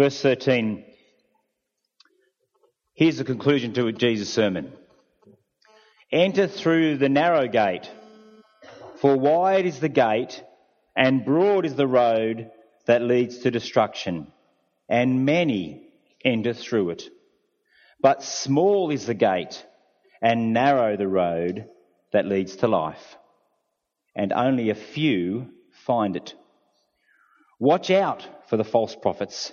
Verse 13. Here's the conclusion to Jesus' sermon. Enter through the narrow gate, for wide is the gate and broad is the road that leads to destruction, and many enter through it. But small is the gate and narrow the road that leads to life, and only a few find it. Watch out for the false prophets.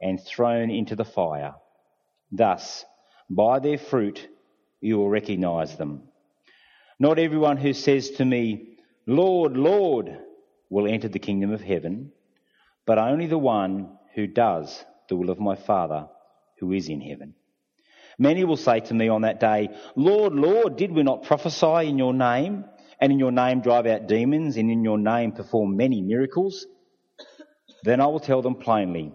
and thrown into the fire. Thus, by their fruit you will recognize them. Not everyone who says to me, Lord, Lord, will enter the kingdom of heaven, but only the one who does the will of my Father who is in heaven. Many will say to me on that day, Lord, Lord, did we not prophesy in your name, and in your name drive out demons, and in your name perform many miracles? Then I will tell them plainly,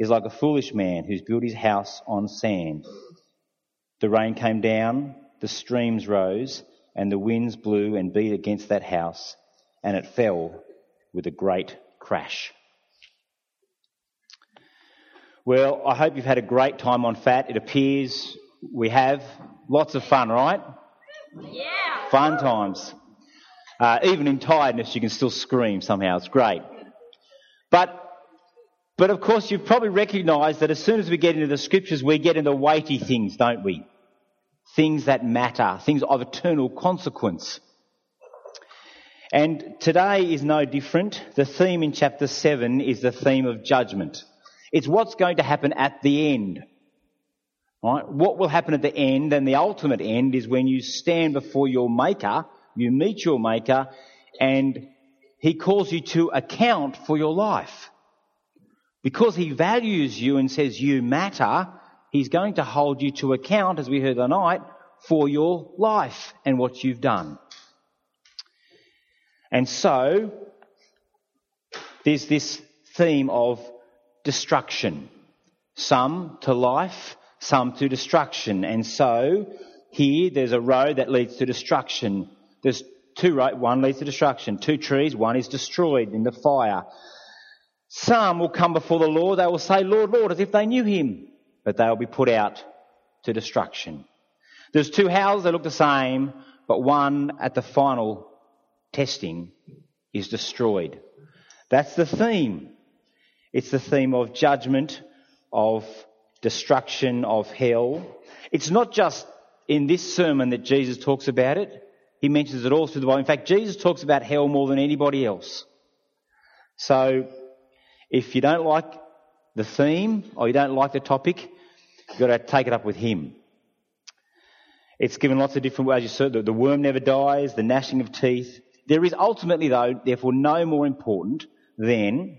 is like a foolish man who's built his house on sand. The rain came down, the streams rose, and the winds blew and beat against that house, and it fell with a great crash. Well, I hope you've had a great time on PHAT. It appears we have. Lots of fun, right? Yeah. Fun times. Uh, even in tiredness, you can still scream somehow. It's great. But, but of course, you've probably recognised that as soon as we get into the scriptures, we get into weighty things, don't we? Things that matter, things of eternal consequence. And today is no different. The theme in chapter 7 is the theme of judgment. It's what's going to happen at the end. Right? What will happen at the end and the ultimate end is when you stand before your maker, you meet your maker, and he calls you to account for your life. Because he values you and says you matter, he's going to hold you to account, as we heard tonight, for your life and what you've done. And so, there's this theme of destruction. Some to life, some to destruction. And so, here there's a road that leads to destruction. There's two roads, one leads to destruction. Two trees, one is destroyed in the fire. Some will come before the Lord, they will say, Lord, Lord, as if they knew him, but they will be put out to destruction. There's two houses that look the same, but one at the final testing is destroyed. That's the theme. It's the theme of judgment, of destruction, of hell. It's not just in this sermon that Jesus talks about it. He mentions it all through the Bible. In fact, Jesus talks about hell more than anybody else. So, if you don't like the theme or you don't like the topic, you've got to take it up with him. It's given lots of different ways. You said the worm never dies, the gnashing of teeth. There is ultimately, though, therefore, no more important than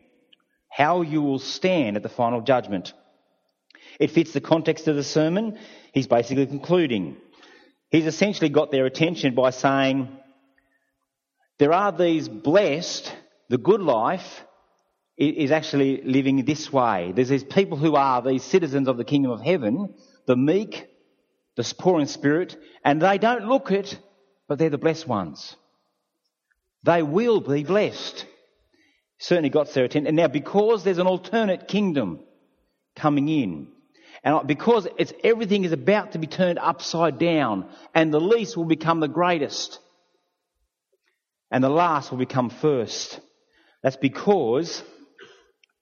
how you will stand at the final judgment. It fits the context of the sermon. He's basically concluding. He's essentially got their attention by saying, there are these blessed, the good life is actually living this way. There's these people who are these citizens of the kingdom of heaven, the meek, the poor in spirit, and they don't look it, but they're the blessed ones. They will be blessed. Certainly got their attention. And now because there's an alternate kingdom coming in, and because it's, everything is about to be turned upside down, and the least will become the greatest, and the last will become first. That's because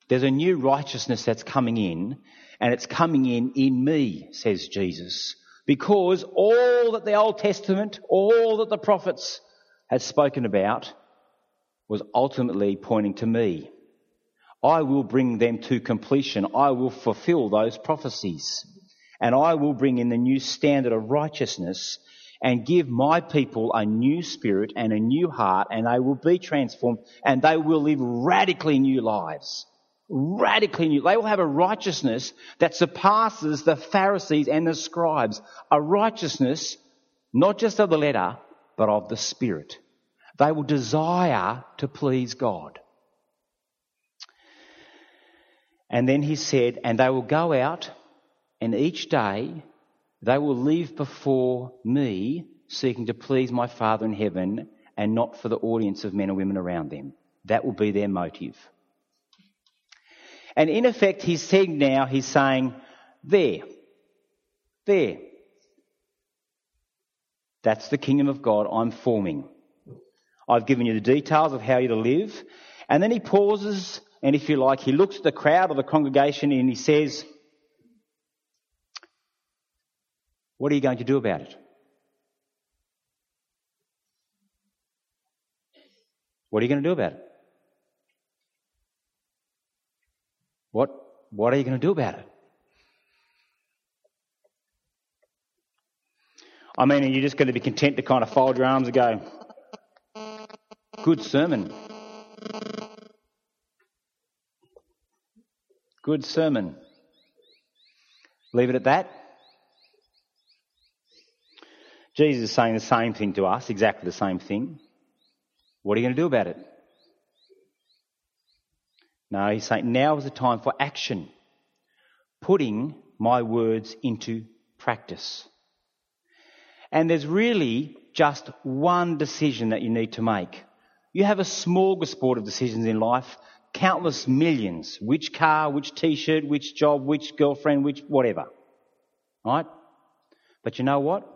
There's a new righteousness that's coming in, and it's coming in in me, says Jesus. Because all that the Old Testament, all that the prophets had spoken about was ultimately pointing to me. I will bring them to completion. I will fulfill those prophecies. And I will bring in the new standard of righteousness and give my people a new spirit and a new heart and they will be transformed and they will live radically new lives. Radically new. They will have a righteousness that surpasses the Pharisees and the scribes. A righteousness not just of the letter, but of the spirit. They will desire to please God. And then he said, and they will go out and each day they will leave before me seeking to please my Father in heaven and not for the audience of men and women around them. That will be their motive. And in effect, he's saying now, he's saying, there, there. That's the kingdom of God I'm forming. I've given you the details of how you're to live. And then he pauses, and if you like, he looks at the crowd or the congregation and he says, What are you going to do about it? What are you going to do about it? What, what are you going to do about it? I mean, are you just going to be content to kind of fold your arms and go, good sermon? Good sermon. Leave it at that? Jesus is saying the same thing to us, exactly the same thing. What are you going to do about it? No, he's saying now is the time for action. Putting my words into practice. And there's really just one decision that you need to make. You have a smorgasbord of decisions in life, countless millions. Which car, which t-shirt, which job, which girlfriend, which whatever. Right? But you know what?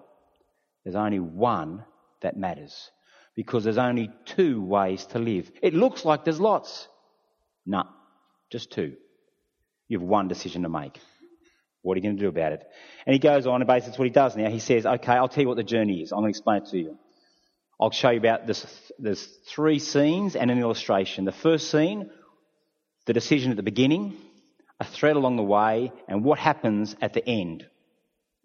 There's only one that matters because there's only two ways to live. It looks like there's lots. No, just two. You have one decision to make. What are you going to do about it? And he goes on, and basically that's what he does now. He says, okay, I'll tell you what the journey is. I'm going to explain it to you. I'll show you about this. There's three scenes and an illustration. The first scene, the decision at the beginning, a thread along the way, and what happens at the end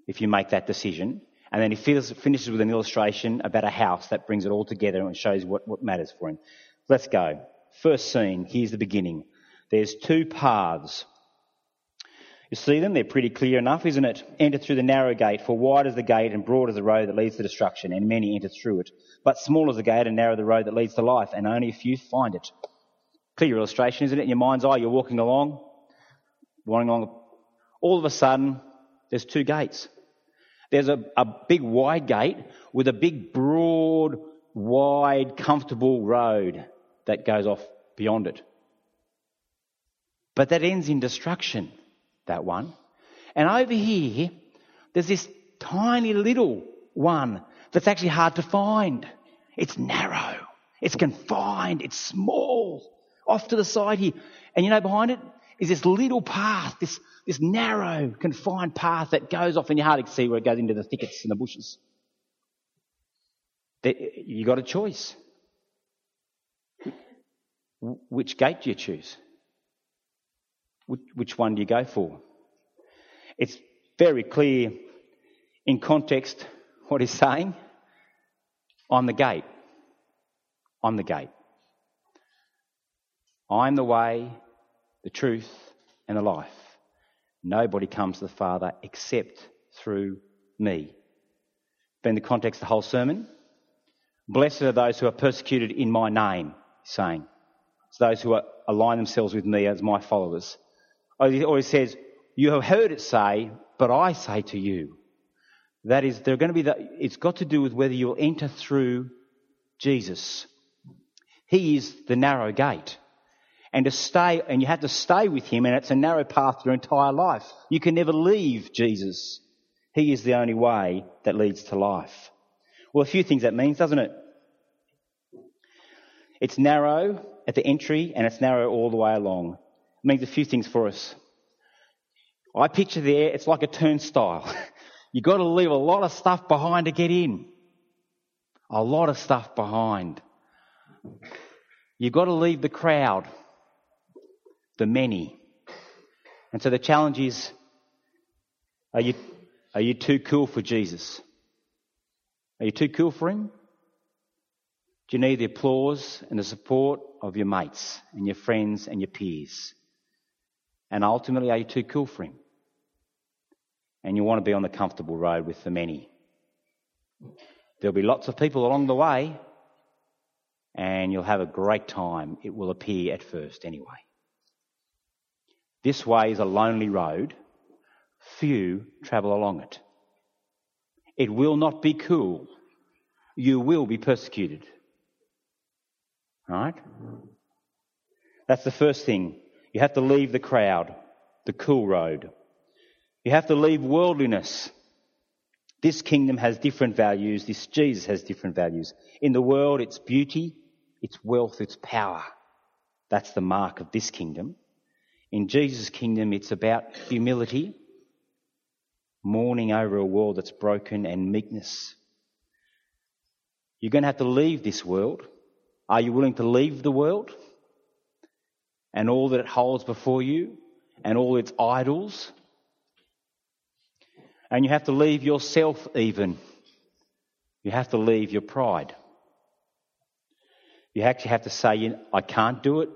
if you make that decision. And then he finishes with an illustration about a house that brings it all together and shows what, what matters for him. Let's go. First scene, here's the beginning. There's two paths. You see them? They're pretty clear enough, isn't it? Enter through the narrow gate, for wide is the gate and broad is the road that leads to destruction, and many enter through it. But small is the gate and narrow the road that leads to life, and only a few find it. Clear illustration, isn't it? In your mind's eye, you're walking along, walking along. All of a sudden, there's two gates. There's a, a big wide gate with a big broad, wide, comfortable road that goes off beyond it. But that ends in destruction, that one. And over here, there's this tiny little one that's actually hard to find. It's narrow. It's confined. It's small. Off to the side here. And you know behind it is this little path, this this narrow, confined path that goes off and you hardly see where it goes into the thickets and the bushes. You've got a choice. Which gate do you choose? Which one do you go for? It's very clear in context what he's saying. On the gate. On the gate. I'm the way, the truth, and the life. Nobody comes to the Father except through me. Been the context of the whole sermon. Blessed are those who are persecuted in my name, saying. It's those who align themselves with me as my followers. Or he says, you have heard it say, but I say to you. That is, they're going to be the, it's got to do with whether you'll enter through Jesus. He is the narrow gate and to stay, and you have to stay with him, and it's a narrow path your entire life. You can never leave Jesus. He is the only way that leads to life. Well, a few things that means, doesn't it? It's narrow at the entry, and it's narrow all the way along. It means a few things for us. I picture there, it's like a turnstile. You've got to leave a lot of stuff behind to get in. A lot of stuff behind. You've got to leave the crowd, the many. And so the challenge is, are you, are you too cool for Jesus? Are you too cool for him? Do you need the applause and the support of your mates and your friends and your peers? And ultimately, are you too cool for him? And you want to be on the comfortable road with the many. There'll be lots of people along the way, and you'll have a great time. It will appear at first, anyway. This way is a lonely road. Few travel along it. It will not be cool. You will be persecuted. Right? That's the first thing. You have to leave the crowd, the cool road. You have to leave worldliness. This kingdom has different values. This Jesus has different values. In the world, it's beauty, it's wealth, it's power. That's the mark of this kingdom. In Jesus' kingdom, it's about humility, mourning over a world that's broken, and meekness. You're going to have to leave this world. Are you willing to leave the world and all that it holds before you and all its idols? And you have to leave yourself even. You have to leave your pride. You actually have to say, I can't do it.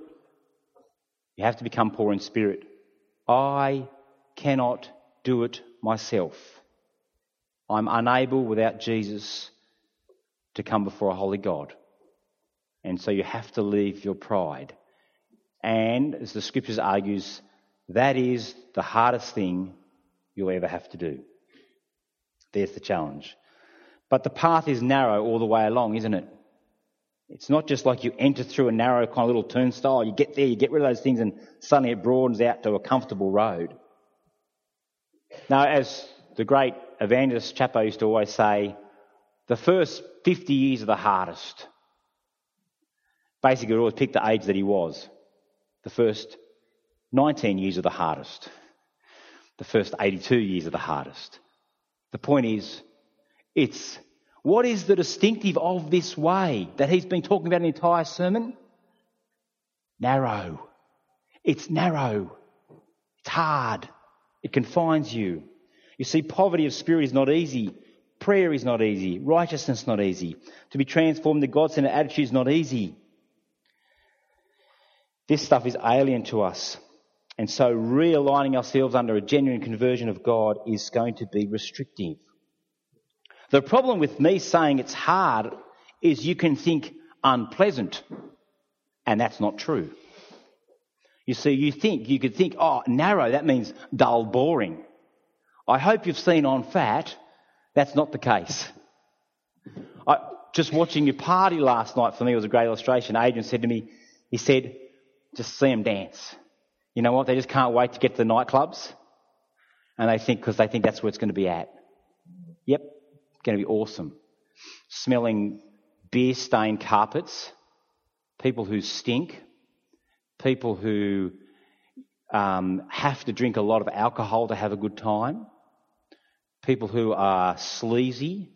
You have to become poor in spirit. I cannot do it myself. I'm unable without Jesus to come before a holy God. And so you have to leave your pride. And as the scriptures argues, that is the hardest thing you'll ever have to do. There's the challenge. But the path is narrow all the way along, isn't it? It's not just like you enter through a narrow kind of little turnstile. You get there, you get rid of those things, and suddenly it broadens out to a comfortable road. Now, as the great evangelist Chapo used to always say, the first 50 years are the hardest. Basically, always picked the age that he was. The first 19 years are the hardest. The first 82 years are the hardest. The point is, it's what is the distinctive of this way that he's been talking about an entire sermon? Narrow. It's narrow. It's hard. It confines you. You see, poverty of spirit is not easy. Prayer is not easy. Righteousness is not easy. To be transformed to God-centered attitude is not easy. This stuff is alien to us. And so realigning ourselves under a genuine conversion of God is going to be restrictive. The problem with me saying it's hard is you can think unpleasant, and that's not true. You see, you think, you could think, oh, narrow, that means dull, boring. I hope you've seen on PHAT, that's not the case. I, just watching your party last night for me was a great illustration. Adrian said to me, he said, just see them dance. You know what? They just can't wait to get to the nightclubs. And they think, because they think that's where it's going to be at. Yep, going to be awesome. Smelling beer stained carpets, people who stink, people who um, have to drink a lot of alcohol to have a good time, people who are sleazy.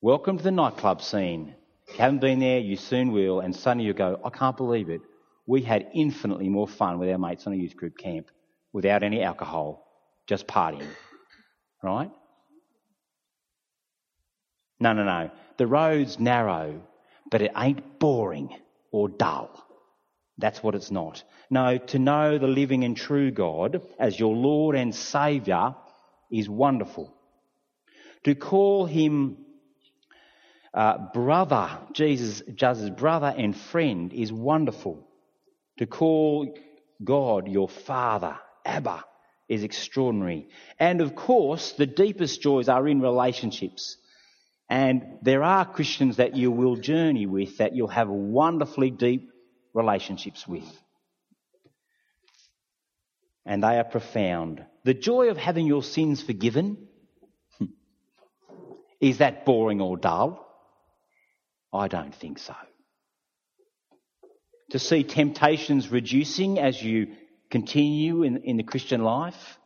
Welcome to the nightclub scene. If you haven't been there, you soon will, and suddenly you go, I can't believe it we had infinitely more fun with our mates on a youth group camp without any alcohol, just partying. Right? No, no, no. The road's narrow, but it ain't boring or dull. That's what it's not. No, to know the living and true God as your Lord and Saviour is wonderful. To call him uh, brother, Jesus, Jesus' brother and friend, is wonderful. To call God your Father, Abba, is extraordinary. And of course, the deepest joys are in relationships. And there are Christians that you will journey with that you'll have wonderfully deep relationships with. And they are profound. The joy of having your sins forgiven, is that boring or dull? I don't think so. To see temptations reducing as you continue in, in the Christian life?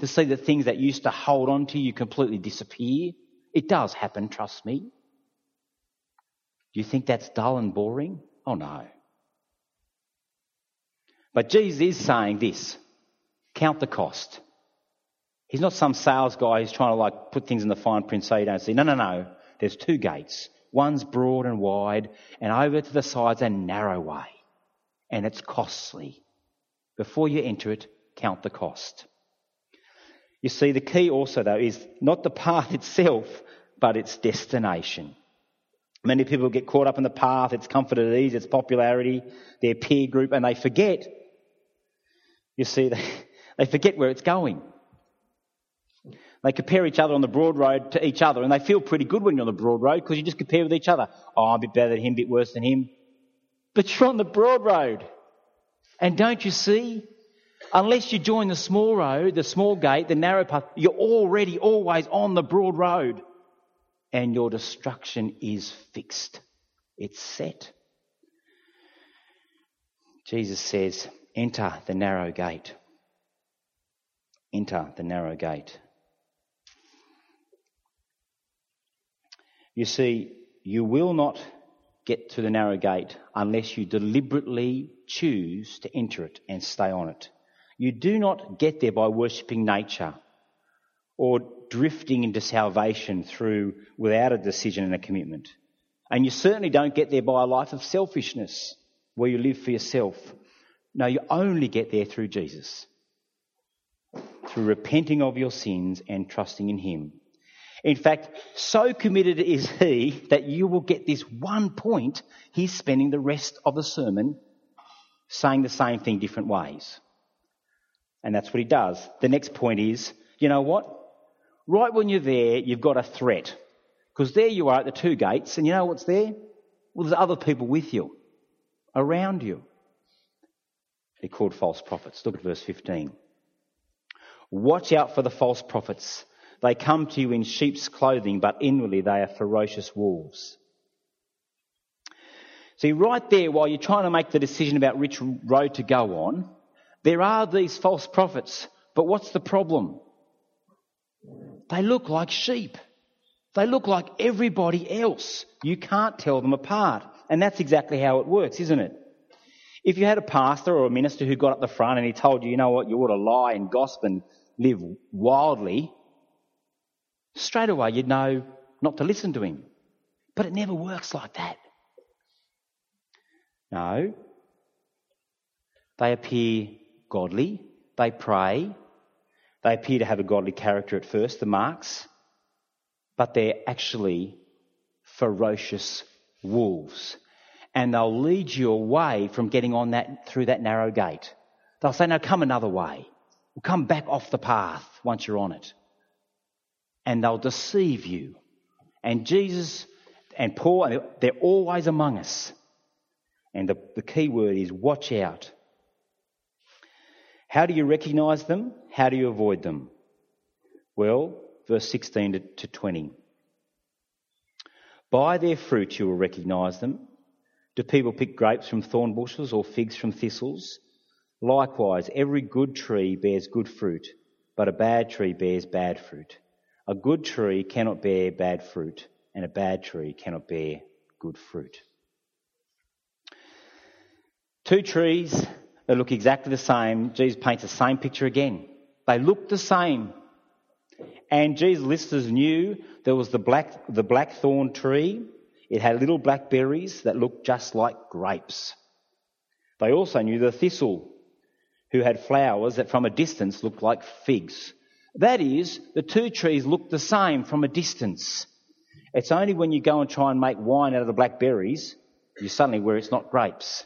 To see the things that used to hold on to you completely disappear? It does happen, trust me. Do you think that's dull and boring? Oh no. But Jesus is saying this count the cost. He's not some sales guy who's trying to like put things in the fine print so you don't see. No, no, no. There's two gates. One's broad and wide, and over to the side's a narrow way. And it's costly. Before you enter it, count the cost. You see, the key also, though, is not the path itself, but its destination. Many people get caught up in the path, its comfort and ease, its popularity, their peer group, and they forget. You see, they, they forget where it's going. They compare each other on the broad road to each other, and they feel pretty good when you're on the broad road because you just compare with each other. Oh, I'm a bit better than him, a bit worse than him. But you're on the broad road. And don't you see? Unless you join the small road, the small gate, the narrow path, you're already always on the broad road. And your destruction is fixed. It's set. Jesus says, enter the narrow gate. Enter the narrow gate. You see, you will not get to the narrow gate unless you deliberately choose to enter it and stay on it. You do not get there by worshipping nature or drifting into salvation through without a decision and a commitment. And you certainly don't get there by a life of selfishness where you live for yourself. No, you only get there through Jesus. Through repenting of your sins and trusting in Him. In fact, so committed is he that you will get this one point, he's spending the rest of the sermon saying the same thing different ways. And that's what he does. The next point is, you know what? Right when you're there, you've got a threat. Because there you are at the two gates, and you know what's there? Well, there's other people with you, around you. They're called false prophets. Look at verse 15. Watch out for the false prophets they come to you in sheep's clothing, but inwardly they are ferocious wolves. See, right there, while you're trying to make the decision about which road to go on, there are these false prophets. But what's the problem? They look like sheep. They look like everybody else. You can't tell them apart. And that's exactly how it works, isn't it? If you had a pastor or a minister who got up the front and he told you, you know what, you ought to lie and gossip and live wildly, straight away you'd know not to listen to him. But it never works like that. No. They appear godly, they pray, they appear to have a godly character at first, the marks, but they're actually ferocious wolves. And they'll lead you away from getting on that through that narrow gate. They'll say, no, come another way. We'll come back off the path once you're on it and they'll deceive you. And Jesus and Paul, they're always among us. And the, the key word is watch out. How do you recognize them? How do you avoid them? Well, verse 16 to, to 20. By their fruit you will recognize them. Do people pick grapes from thorn bushes or figs from thistles? Likewise, every good tree bears good fruit, but a bad tree bears bad fruit. A good tree cannot bear bad fruit, and a bad tree cannot bear good fruit. Two trees that look exactly the same. Jesus paints the same picture again. They look the same. And Jesus' listeners knew there was the black, the blackthorn tree. It had little black berries that looked just like grapes. They also knew the thistle, who had flowers that from a distance looked like figs. That is, the two trees look the same from a distance. It's only when you go and try and make wine out of the blackberries, you suddenly where it's not grapes.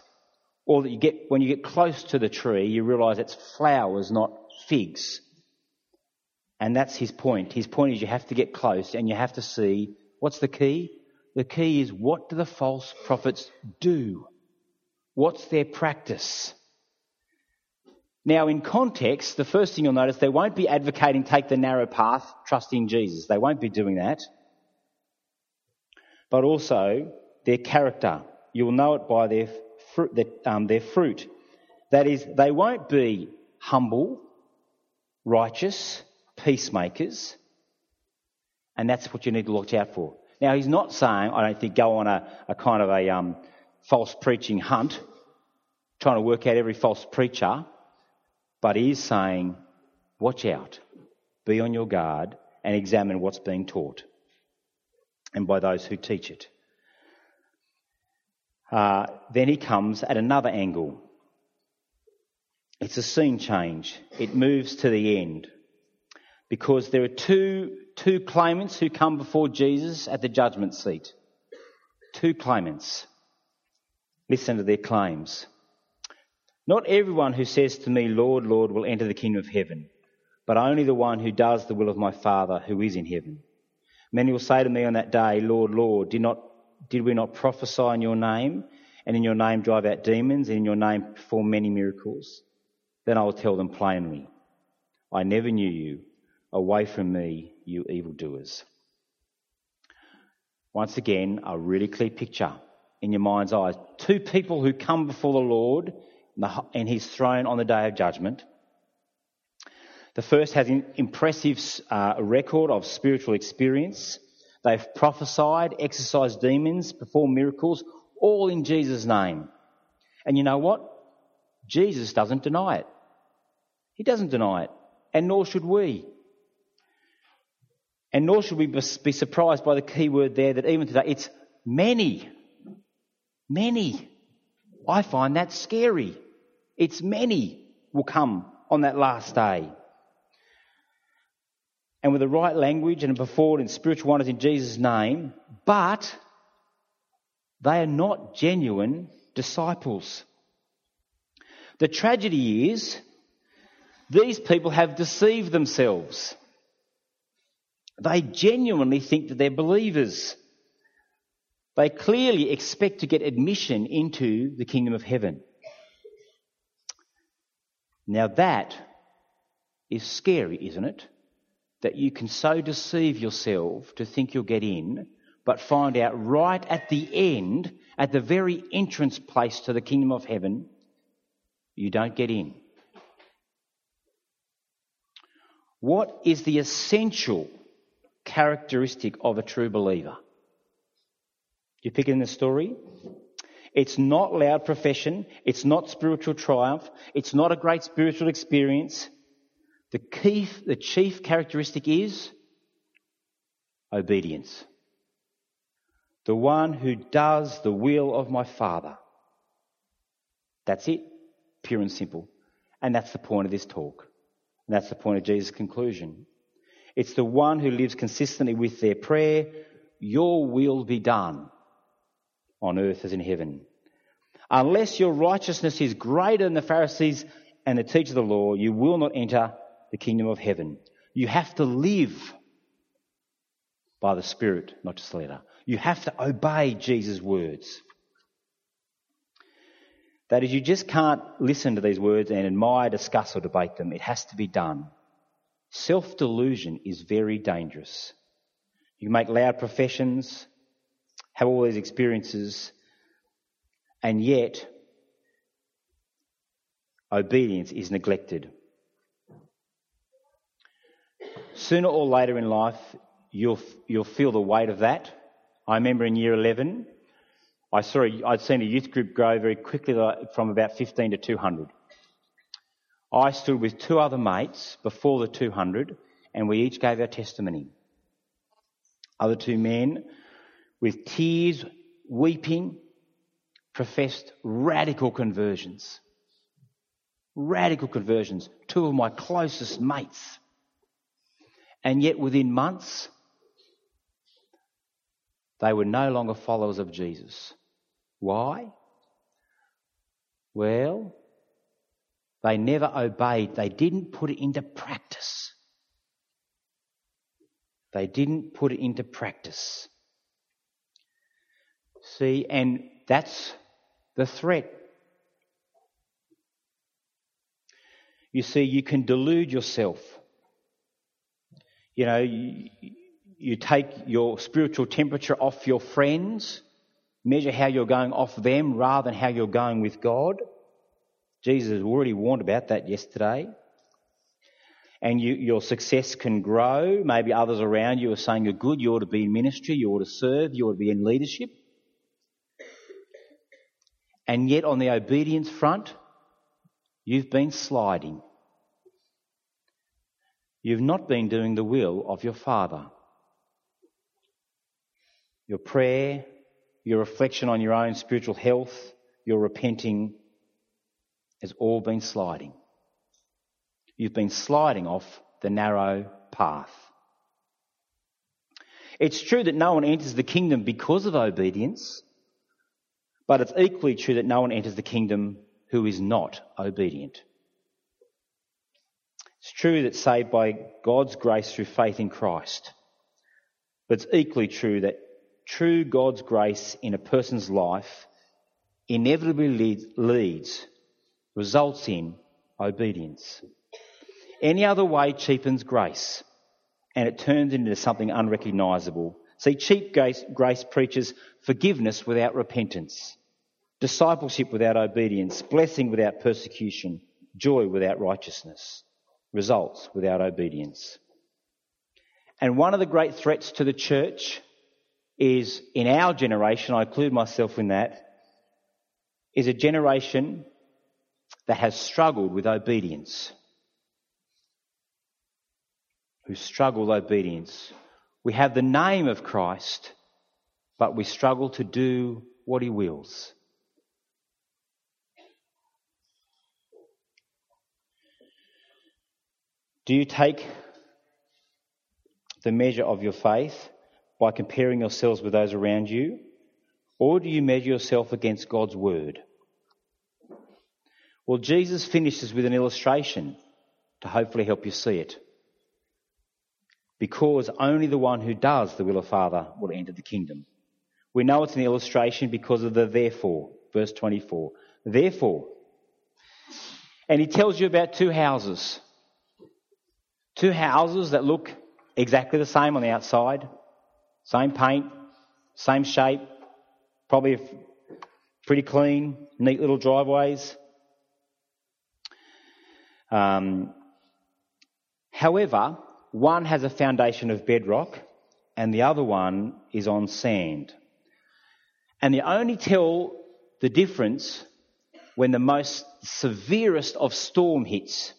Or that you get, when you get close to the tree, you realise it's flowers, not figs. And that's his point. His point is you have to get close and you have to see what's the key? The key is what do the false prophets do? What's their practice? Now, in context, the first thing you'll notice, they won't be advocating take the narrow path, trusting Jesus. They won't be doing that. But also, their character. You will know it by their fruit. Their, um, their fruit. That is, they won't be humble, righteous, peacemakers, and that's what you need to watch out for. Now, he's not saying, I don't think, go on a, a kind of a um, false preaching hunt, trying to work out every false preacher, but is saying, watch out, be on your guard, and examine what's being taught, and by those who teach it. Uh, then he comes at another angle. It's a scene change. It moves to the end. Because there are two, two claimants who come before Jesus at the judgment seat. Two claimants. Listen to their claims. Not everyone who says to me, Lord, Lord, will enter the kingdom of heaven, but only the one who does the will of my Father who is in heaven. Many will say to me on that day, Lord, Lord, did, not, did we not prophesy in your name, and in your name drive out demons, and in your name perform many miracles? Then I will tell them plainly, I never knew you. Away from me, you evildoers. Once again, a really clear picture in your mind's eye. Two people who come before the Lord and he's thrown on the day of judgment. The first has an impressive uh, record of spiritual experience. They've prophesied, exorcised demons, performed miracles, all in Jesus' name. And you know what? Jesus doesn't deny it. He doesn't deny it. And nor should we. And nor should we be surprised by the key word there that even today it's many. Many. I find that scary. It's many will come on that last day. And with the right language and before in spiritual wonders in Jesus' name, but they are not genuine disciples. The tragedy is these people have deceived themselves. They genuinely think that they're believers. They clearly expect to get admission into the kingdom of heaven. Now that is scary, isn't it? That you can so deceive yourself to think you'll get in, but find out right at the end, at the very entrance place to the kingdom of heaven, you don't get in. What is the essential characteristic of a true believer? You pick in the story? It's not loud profession. It's not spiritual triumph. It's not a great spiritual experience. The key, the chief characteristic is obedience. The one who does the will of my Father. That's it. Pure and simple. And that's the point of this talk. And that's the point of Jesus' conclusion. It's the one who lives consistently with their prayer, Your will be done on earth as in heaven. Unless your righteousness is greater than the Pharisees and the teachers of the law, you will not enter the kingdom of heaven. You have to live by the Spirit, not just the letter. You have to obey Jesus' words. That is, you just can't listen to these words and admire, discuss, or debate them. It has to be done. Self delusion is very dangerous. You make loud professions, have all these experiences, and yet obedience is neglected. Sooner or later in life, you'll, you'll feel the weight of that. I remember in year 11, I saw a, I'd seen a youth group grow very quickly from about 15 to 200. I stood with two other mates before the 200 and we each gave our testimony. Other two men with tears, weeping, professed radical conversions. Radical conversions. Two of my closest mates. And yet within months, they were no longer followers of Jesus. Why? Well, they never obeyed. They didn't put it into practice. They didn't put it into practice. See, and that's the threat. You see, you can delude yourself. You know, you, you take your spiritual temperature off your friends, measure how you're going off them rather than how you're going with God. Jesus already warned about that yesterday. And you, your success can grow. Maybe others around you are saying you're good, you ought to be in ministry, you ought to serve, you ought to be in leadership. And yet on the obedience front, you've been sliding. You've not been doing the will of your Father. Your prayer, your reflection on your own spiritual health, your repenting has all been sliding. You've been sliding off the narrow path. It's true that no one enters the kingdom because of obedience, but it's equally true that no one enters the kingdom who is not obedient. It's true that saved by God's grace through faith in Christ. But it's equally true that true God's grace in a person's life inevitably leads, leads results in obedience. Any other way cheapens grace and it turns into something unrecognisable. See, cheap grace, grace preaches forgiveness without repentance, discipleship without obedience, blessing without persecution, joy without righteousness results without obedience. And one of the great threats to the church is in our generation, I include myself in that, is a generation that has struggled with obedience. Who struggle with obedience. We have the name of Christ, but we struggle to do what he wills. Do you take the measure of your faith by comparing yourselves with those around you? Or do you measure yourself against God's word? Well, Jesus finishes with an illustration to hopefully help you see it. Because only the one who does the will of Father will enter the kingdom. We know it's an illustration because of the therefore, verse 24. Therefore. And he tells you about two houses. Two houses that look exactly the same on the outside, same paint, same shape, probably pretty clean, neat little driveways. Um, however, one has a foundation of bedrock and the other one is on sand. And you only tell the difference when the most severest of storm hits.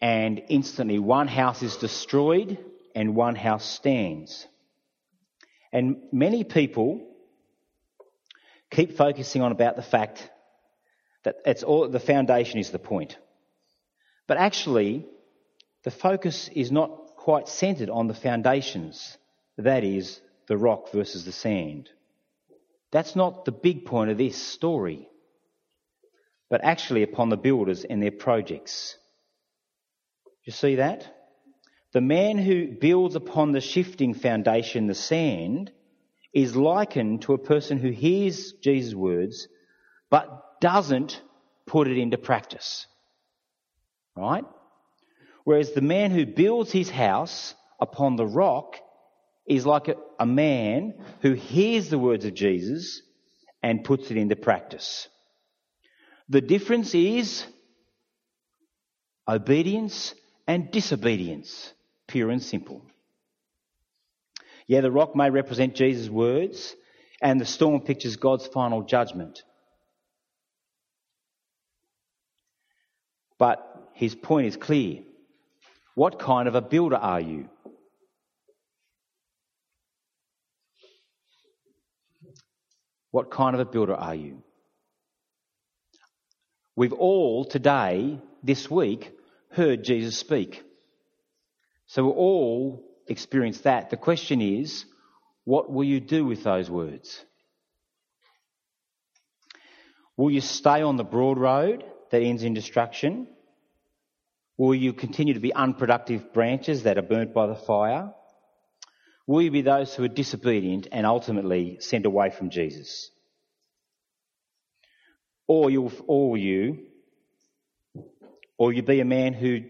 and instantly one house is destroyed and one house stands. And many people keep focusing on about the fact that it's all, the foundation is the point. But actually, the focus is not quite centered on the foundations. That is, the rock versus the sand. That's not the big point of this story, but actually upon the builders and their projects. You see that? The man who builds upon the shifting foundation, the sand, is likened to a person who hears Jesus' words but doesn't put it into practice. Right? Whereas the man who builds his house upon the rock is like a, a man who hears the words of Jesus and puts it into practice. The difference is obedience and disobedience, pure and simple. Yeah, the rock may represent Jesus' words, and the storm pictures God's final judgment. But his point is clear. What kind of a builder are you? What kind of a builder are you? We've all today, this week, heard Jesus speak. So we all experience that. The question is, what will you do with those words? Will you stay on the broad road that ends in destruction? Will you continue to be unproductive branches that are burnt by the fire? Will you be those who are disobedient and ultimately sent away from Jesus? Or, you'll, you or you be a man who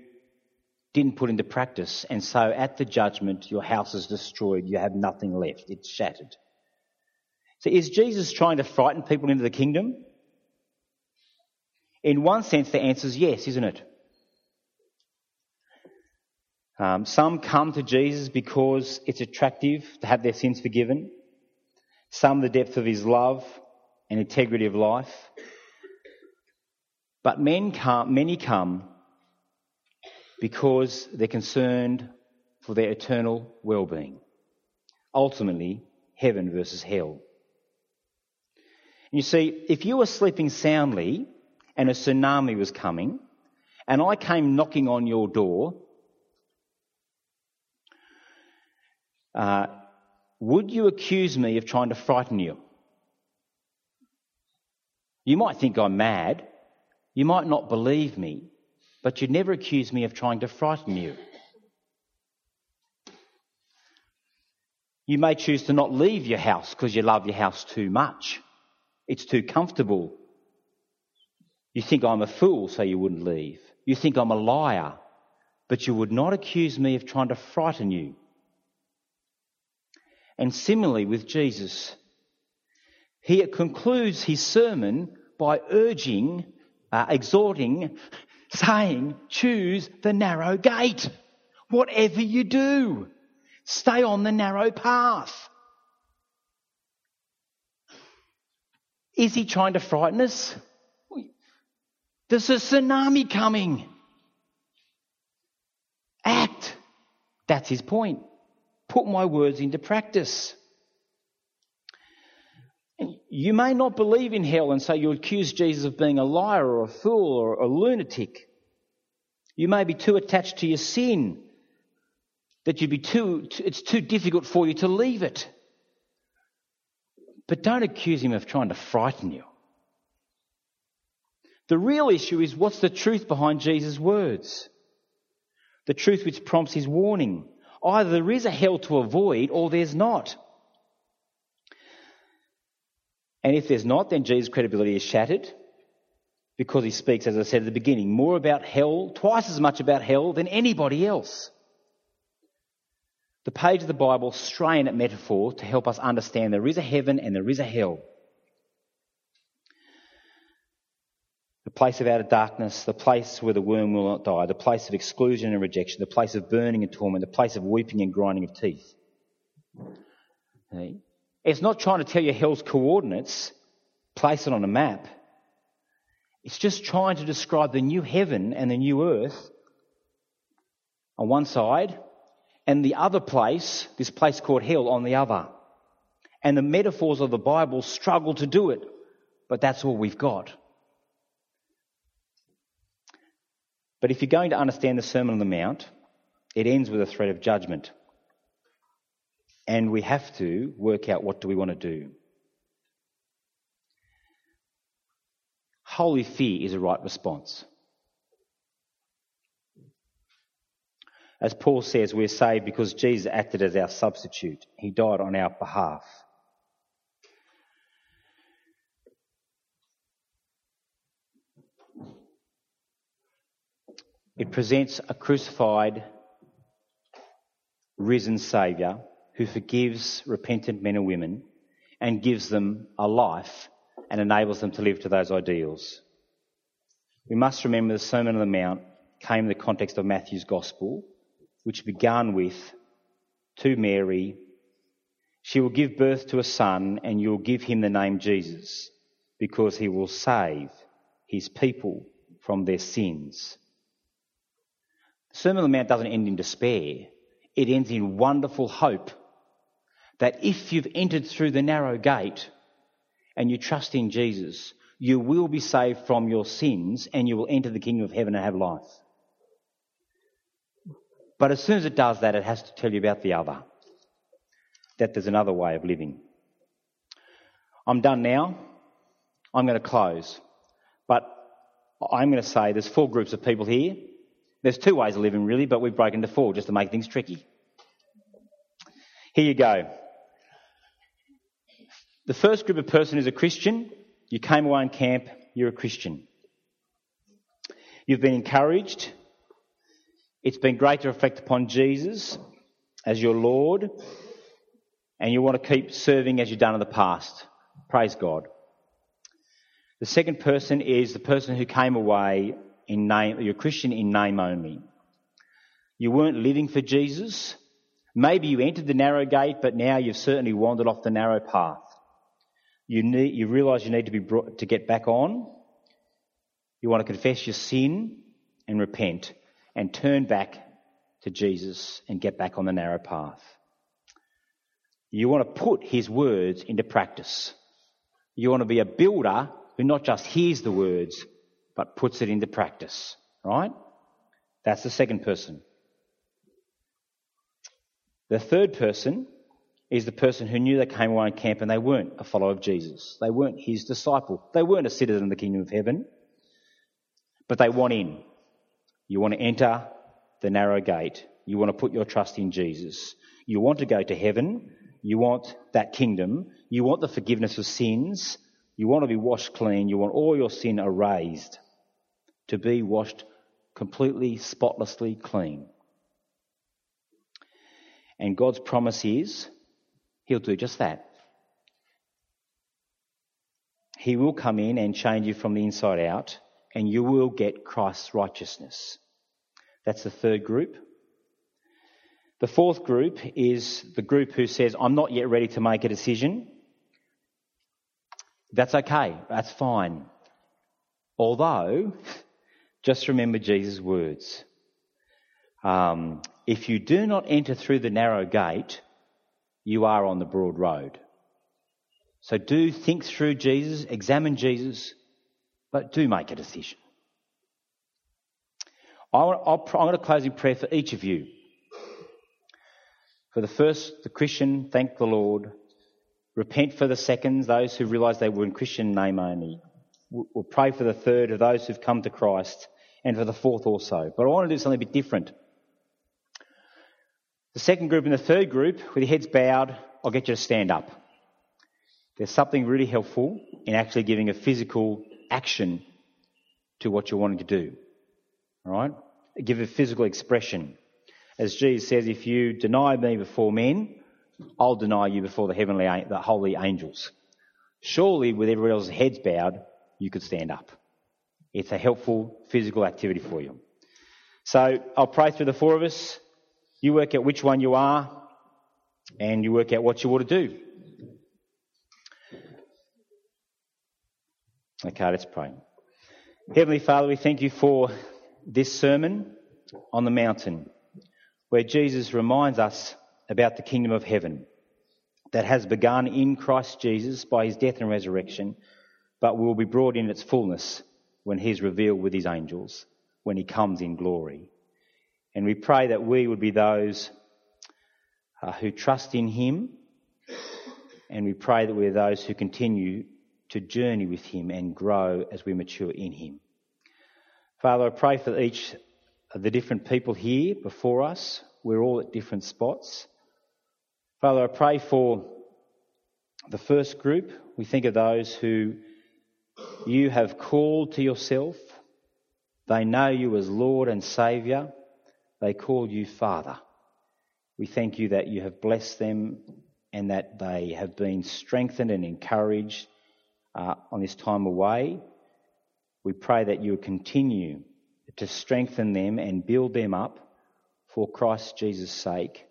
didn't put into practice. And so at the judgment, your house is destroyed. You have nothing left. It's shattered. So is Jesus trying to frighten people into the kingdom? In one sense, the answer is yes, isn't it? Um, some come to Jesus because it's attractive to have their sins forgiven. Some the depth of his love and integrity of life. But men come, many come because they're concerned for their eternal well-being. Ultimately, heaven versus hell. You see, if you were sleeping soundly and a tsunami was coming, and I came knocking on your door Uh, would you accuse me of trying to frighten you? You might think I'm mad. You might not believe me, but you'd never accuse me of trying to frighten you. You may choose to not leave your house because you love your house too much. It's too comfortable. You think I'm a fool, so you wouldn't leave. You think I'm a liar, but you would not accuse me of trying to frighten you. And similarly with Jesus, he concludes his sermon by urging, uh, exhorting, saying, choose the narrow gate. Whatever you do, stay on the narrow path. Is he trying to frighten us? There's a tsunami coming. Act. That's his point put my words into practice. You may not believe in hell and so you accuse Jesus of being a liar or a fool or a lunatic. You may be too attached to your sin that you'd be too, it's too difficult for you to leave it. But don't accuse him of trying to frighten you. The real issue is what's the truth behind Jesus' words? The truth which prompts his warning. Either there is a hell to avoid or there's not. And if there's not, then Jesus' credibility is shattered because he speaks, as I said at the beginning, more about hell, twice as much about hell than anybody else. The page of the Bible strain at metaphor to help us understand there is a heaven and there is a hell. The place of outer darkness, the place where the worm will not die, the place of exclusion and rejection, the place of burning and torment, the place of weeping and grinding of teeth. It's not trying to tell you hell's coordinates, place it on a map. It's just trying to describe the new heaven and the new earth on one side, and the other place, this place called hell, on the other. And the metaphors of the Bible struggle to do it, but that's all we've got. But if you're going to understand the Sermon on the Mount, it ends with a threat of judgment. And we have to work out what do we want to do. Holy fear is a right response. As Paul says, we're saved because Jesus acted as our substitute. He died on our behalf. It presents a crucified, risen Saviour who forgives repentant men and women and gives them a life and enables them to live to those ideals. We must remember the Sermon on the Mount came in the context of Matthew's Gospel, which began with, To Mary, she will give birth to a son, and you will give him the name Jesus, because he will save his people from their sins. Sermon on the Mount doesn't end in despair. It ends in wonderful hope that if you've entered through the narrow gate and you trust in Jesus, you will be saved from your sins and you will enter the kingdom of heaven and have life. But as soon as it does that, it has to tell you about the other. That there's another way of living. I'm done now. I'm going to close. But I'm going to say there's four groups of people here. There's two ways of living, really, but we've broken into four just to make things tricky. Here you go. The first group of person is a Christian. You came away in camp, you're a Christian. You've been encouraged It's been great to reflect upon Jesus as your Lord, and you want to keep serving as you've done in the past. Praise God. The second person is the person who came away in name, you're a Christian in name only. You weren't living for Jesus. Maybe you entered the narrow gate, but now you've certainly wandered off the narrow path. You need, you realize you need to be brought, to get back on. You want to confess your sin and repent and turn back to Jesus and get back on the narrow path. You want to put his words into practice. You want to be a builder who not just hears the words, but puts it into practice. Right? That's the second person. The third person is the person who knew they came away in camp and they weren't a follower of Jesus. They weren't his disciple. They weren't a citizen of the kingdom of heaven. But they want in. You want to enter the narrow gate. You want to put your trust in Jesus. You want to go to heaven. You want that kingdom. You want the forgiveness of sins. You want to be washed clean. You want all your sin erased. To be washed completely, spotlessly clean. And God's promise is He'll do just that. He will come in and change you from the inside out, and you will get Christ's righteousness. That's the third group. The fourth group is the group who says, I'm not yet ready to make a decision. That's okay. That's fine. Although, just remember Jesus' words. Um, if you do not enter through the narrow gate, you are on the broad road. So do think through Jesus, examine Jesus, but do make a decision. I am going to close in prayer for each of you. For the first, the Christian, thank the Lord. Repent for the seconds, those who realise they were in Christian name only. We'll pray for the third of those who've come to Christ and for the fourth also. But I want to do something a bit different. The second group and the third group, with your heads bowed, I'll get you to stand up. There's something really helpful in actually giving a physical action to what you're wanting to do. Alright? Give a physical expression. As Jesus says, if you deny me before men, I'll deny you before the heavenly, the holy angels. Surely with everybody else's heads bowed, you could stand up. It's a helpful physical activity for you. So I'll pray through the four of us. You work out which one you are and you work out what you ought to do. Okay, let's pray. Heavenly Father, we thank you for this sermon on the mountain where Jesus reminds us about the kingdom of heaven that has begun in Christ Jesus by his death and resurrection, but will be brought in its fullness when he is revealed with his angels, when he comes in glory. And we pray that we would be those uh, who trust in Him, and we pray that we're those who continue to journey with Him and grow as we mature in Him. Father, I pray for each of the different people here before us. We're all at different spots. Father, I pray for the first group. We think of those who you have called to yourself. They know you as Lord and Saviour. They call you Father. We thank you that you have blessed them and that they have been strengthened and encouraged uh, on this time away. We pray that you will continue to strengthen them and build them up for Christ Jesus' sake,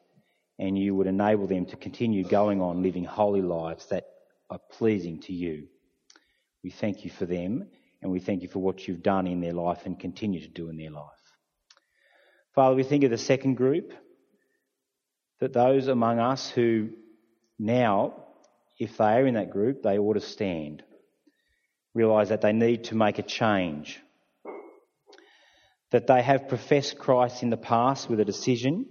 and you would enable them to continue going on living holy lives that are pleasing to you. We thank you for them, and we thank you for what you've done in their life and continue to do in their life. Father, we think of the second group, that those among us who now, if they are in that group, they ought to stand. Realise that they need to make a change. That they have professed Christ in the past with a decision,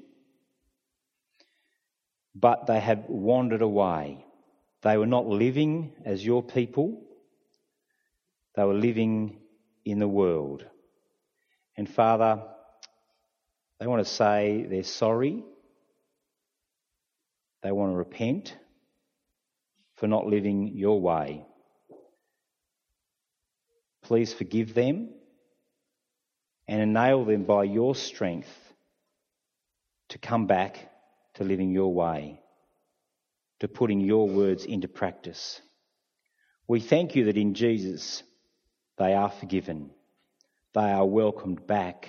but they have wandered away. They were not living as your people, they were living in the world. And Father, they want to say they're sorry. They want to repent for not living your way. Please forgive them and enable them by your strength to come back to living your way, to putting your words into practice. We thank you that in Jesus they are forgiven, they are welcomed back,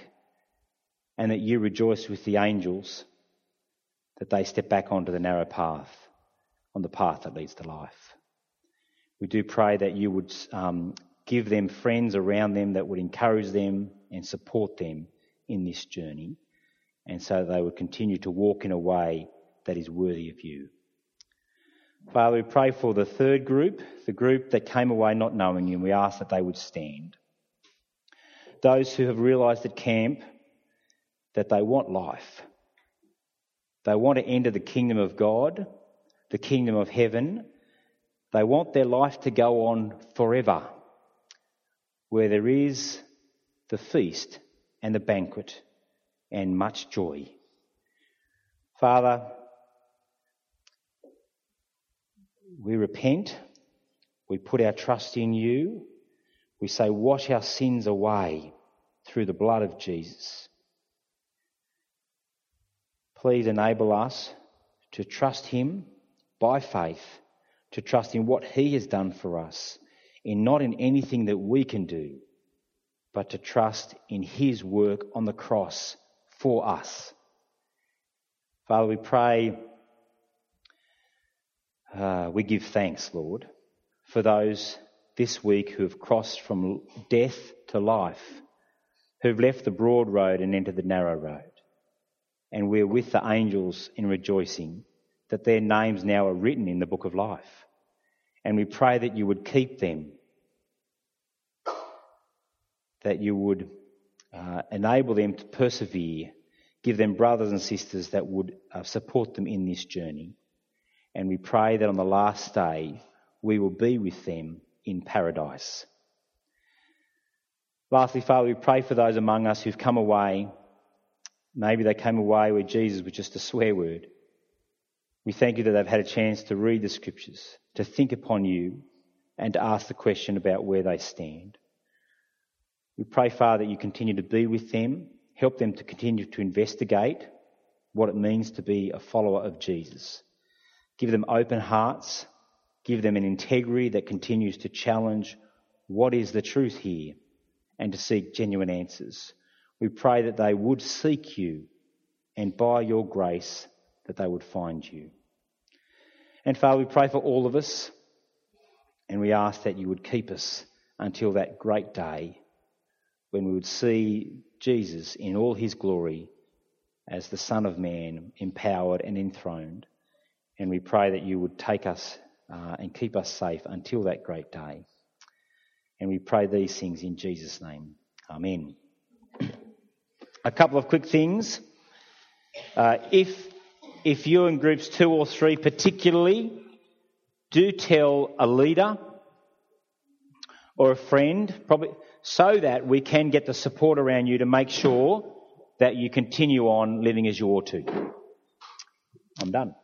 and that you rejoice with the angels that they step back onto the narrow path, on the path that leads to life. We do pray that you would um, give them friends around them that would encourage them and support them in this journey, and so they would continue to walk in a way that is worthy of you. Father, we pray for the third group, the group that came away not knowing you, and we ask that they would stand. Those who have realised at camp that they want life. They want to enter the kingdom of God, the kingdom of heaven. They want their life to go on forever, where there is the feast and the banquet and much joy. Father, we repent, we put our trust in you, we say, wash our sins away through the blood of Jesus. Please enable us to trust Him by faith, to trust in what He has done for us, in not in anything that we can do, but to trust in His work on the cross for us. Father, we pray uh, we give thanks, Lord, for those this week who have crossed from death to life, who've left the broad road and entered the narrow road. And we're with the angels in rejoicing that their names now are written in the book of life. And we pray that you would keep them, that you would uh, enable them to persevere, give them brothers and sisters that would uh, support them in this journey. And we pray that on the last day, we will be with them in paradise. Lastly, Father, we pray for those among us who've come away. Maybe they came away where Jesus was just a swear word. We thank you that they've had a chance to read the scriptures, to think upon you, and to ask the question about where they stand. We pray, Father, that you continue to be with them, help them to continue to investigate what it means to be a follower of Jesus. Give them open hearts. Give them an integrity that continues to challenge what is the truth here and to seek genuine answers. We pray that they would seek you and by your grace that they would find you. And Father, we pray for all of us and we ask that you would keep us until that great day when we would see Jesus in all his glory as the Son of Man, empowered and enthroned. And we pray that you would take us uh, and keep us safe until that great day. And we pray these things in Jesus' name. Amen. A couple of quick things. Uh, if, if you're in groups two or three particularly, do tell a leader or a friend, probably, so that we can get the support around you to make sure that you continue on living as you ought to. I'm done.